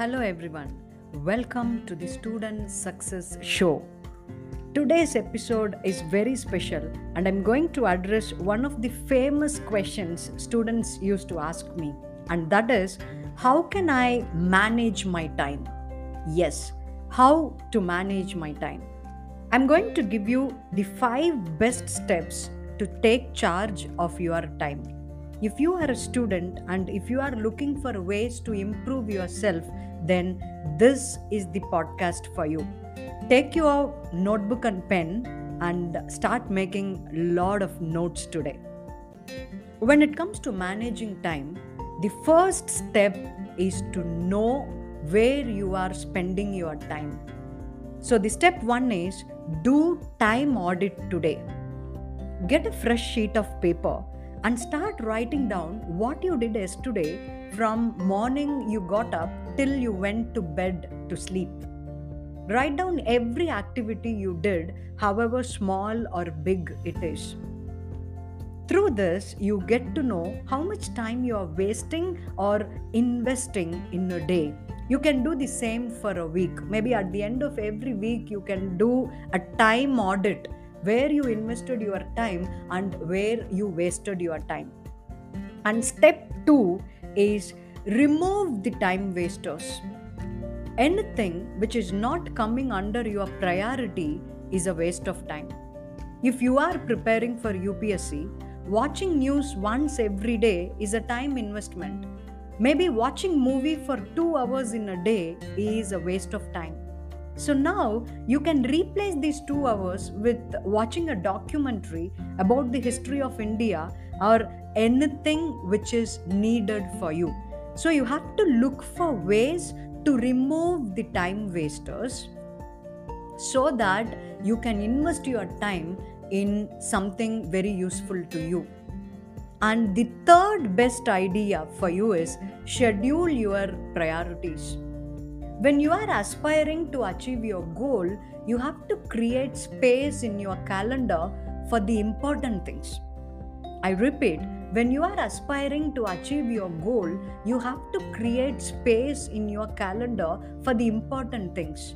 Hello, everyone. Welcome to the Student Success Show. Today's episode is very special, and I'm going to address one of the famous questions students used to ask me, and that is how can I manage my time? Yes, how to manage my time. I'm going to give you the five best steps to take charge of your time. If you are a student and if you are looking for ways to improve yourself, then this is the podcast for you. Take your notebook and pen and start making a lot of notes today. When it comes to managing time, the first step is to know where you are spending your time. So, the step one is do time audit today. Get a fresh sheet of paper and start writing down what you did yesterday from morning you got up till you went to bed to sleep. Write down every activity you did, however small or big it is. Through this, you get to know how much time you are wasting or investing in a day. You can do the same for a week. Maybe at the end of every week, you can do a time audit where you invested your time and where you wasted your time. And step two is remove the time wasters. Anything which is not coming under your priority is a waste of time. If you are preparing for UPSC, watching news once every day is a time investment. Maybe watching movie for 2 hours in a day is a waste of time. So now you can replace these 2 hours with watching a documentary about the history of India or anything which is needed for you. So you have to look for ways to remove the time wasters so that you can invest your time in something very useful to you. And the third best idea for you is schedule your priorities. When you are aspiring to achieve your goal, you have to create space in your calendar for the important things. I repeat, when you are aspiring to achieve your goal, you have to create space in your calendar for the important things.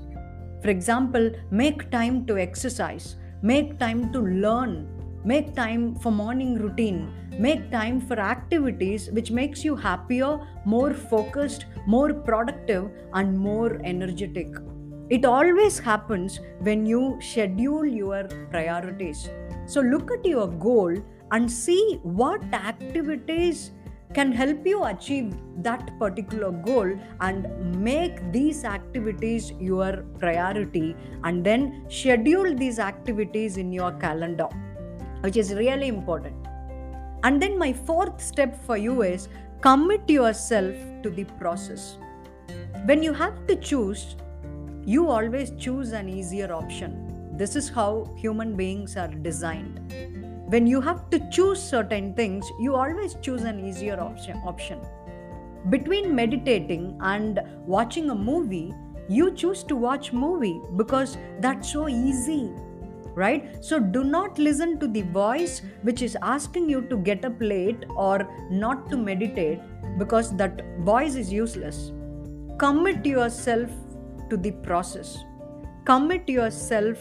For example, make time to exercise, make time to learn, make time for morning routine, make time for activities which makes you happier, more focused, more productive and more energetic. It always happens when you schedule your priorities. So look at your goal and see what activities can help you achieve that particular goal and make these activities your priority and then schedule these activities in your calendar which is really important and then my fourth step for you is commit yourself to the process. When you have to choose you always choose an easier option. This is how human beings are designed. When you have to choose certain things you always choose an easier option between meditating and watching a movie you choose to watch movie because that's so easy right so do not listen to the voice which is asking you to get up late or not to meditate because that voice is useless commit yourself to the process commit yourself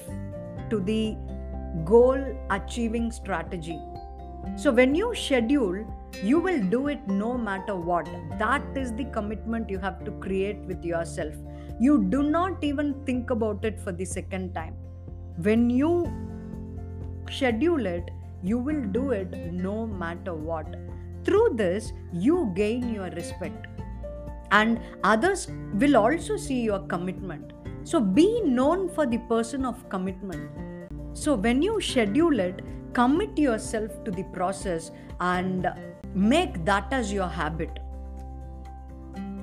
to the goal achieving strategy. So, when you schedule, you will do it no matter what. That is the commitment you have to create with yourself. You do not even think about it for the second time. When you schedule it, you will do it no matter what. Through this, you gain your respect, and others will also see your commitment. So, be known for the person of commitment so, when you schedule it, commit yourself to the process and make that as your habit.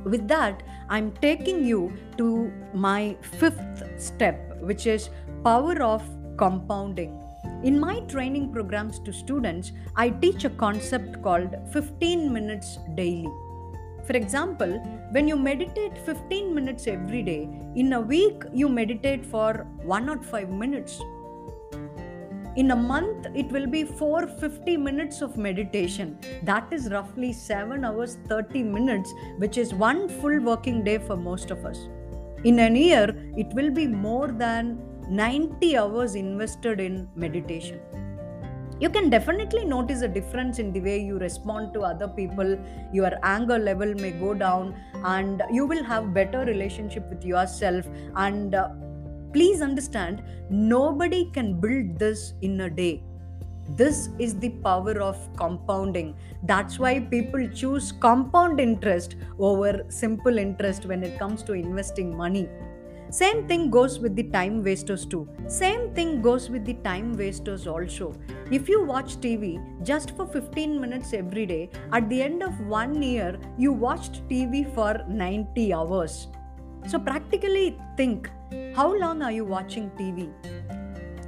With that, I'm taking you to my fifth step, which is power of compounding. In my training programs to students, I teach a concept called 15 minutes daily. For example, when you meditate 15 minutes every day, in a week you meditate for 1 or 5 minutes in a month it will be 450 minutes of meditation that is roughly 7 hours 30 minutes which is one full working day for most of us in an year it will be more than 90 hours invested in meditation. You can definitely notice a difference in the way you respond to other people. Your anger level may go down and you will have better relationship with yourself. And uh, please understand nobody can build this in a day. This is the power of compounding. That's why people choose compound interest over simple interest when it comes to investing money same thing goes with the time wasters too. Same thing goes with the time wasters also. If you watch TV just for 15 minutes every day, at the end of one year, you watched TV for 90 hours. So, practically think how long are you watching TV?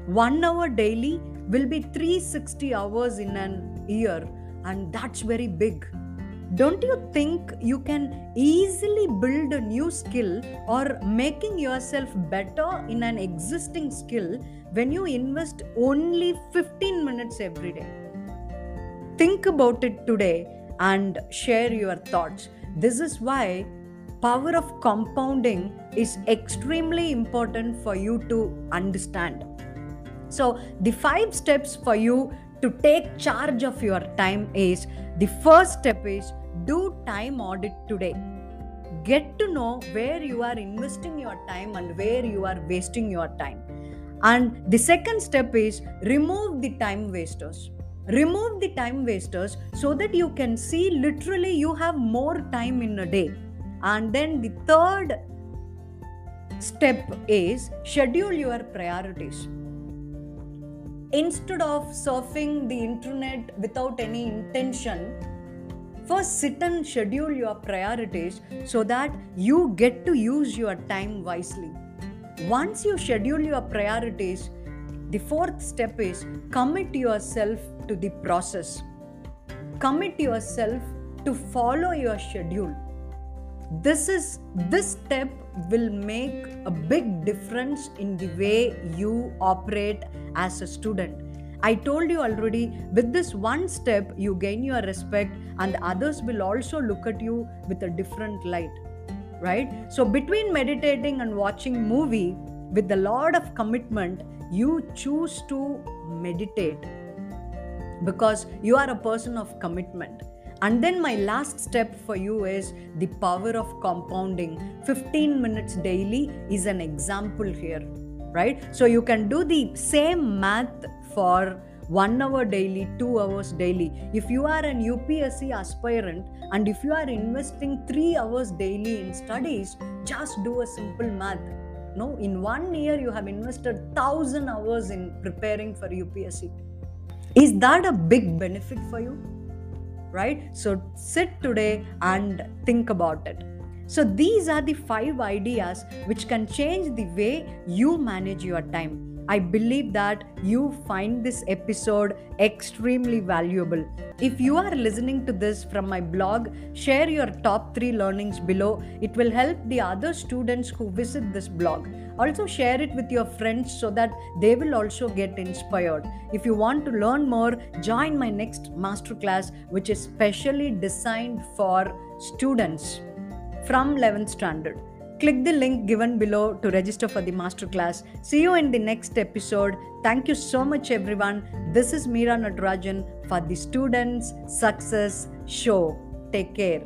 One hour daily will be 360 hours in an year, and that's very big don't you think you can easily build a new skill or making yourself better in an existing skill when you invest only 15 minutes every day? Think about it today and share your thoughts. This is why power of compounding is extremely important for you to understand. So the five steps for you to take charge of your time is the first step is do time audit today. Get to know where you are investing your time and where you are wasting your time. And the second step is remove the time wasters. Remove the time wasters so that you can see literally you have more time in a day. And then the third step is schedule your priorities instead of surfing the internet without any intention First, sit and schedule your priorities so that you get to use your time wisely. Once you schedule your priorities, the fourth step is commit yourself to the process. Commit yourself to follow your schedule. This is this step will make a big difference in the way you operate as a student I told you already, with this one step, you gain your respect, and others will also look at you with a different light. Right? So, between meditating and watching movie, with a lot of commitment, you choose to meditate because you are a person of commitment. And then, my last step for you is the power of compounding. 15 minutes daily is an example here, right? So, you can do the same math for one hour daily, two hours daily. If you are an UPSC aspirant and if you are investing three hours daily in studies, just do a simple math. No, in one year you have invested thousand hours in preparing for UPSC. Is that a big benefit for you? Right? So sit today and think about it. So these are the five ideas which can change the way you manage your time I believe that you find this episode extremely valuable. If you are listening to this from my blog, share your top three learnings below. It will help the other students who visit this blog. Also, share it with your friends so that they will also get inspired. If you want to learn more, join my next masterclass, which is specially designed for students from 11th standard. Click the link given below to register for the masterclass. See you in the next episode. Thank you so much, everyone. This is Meera Natarajan for the Students Success Show. Take care.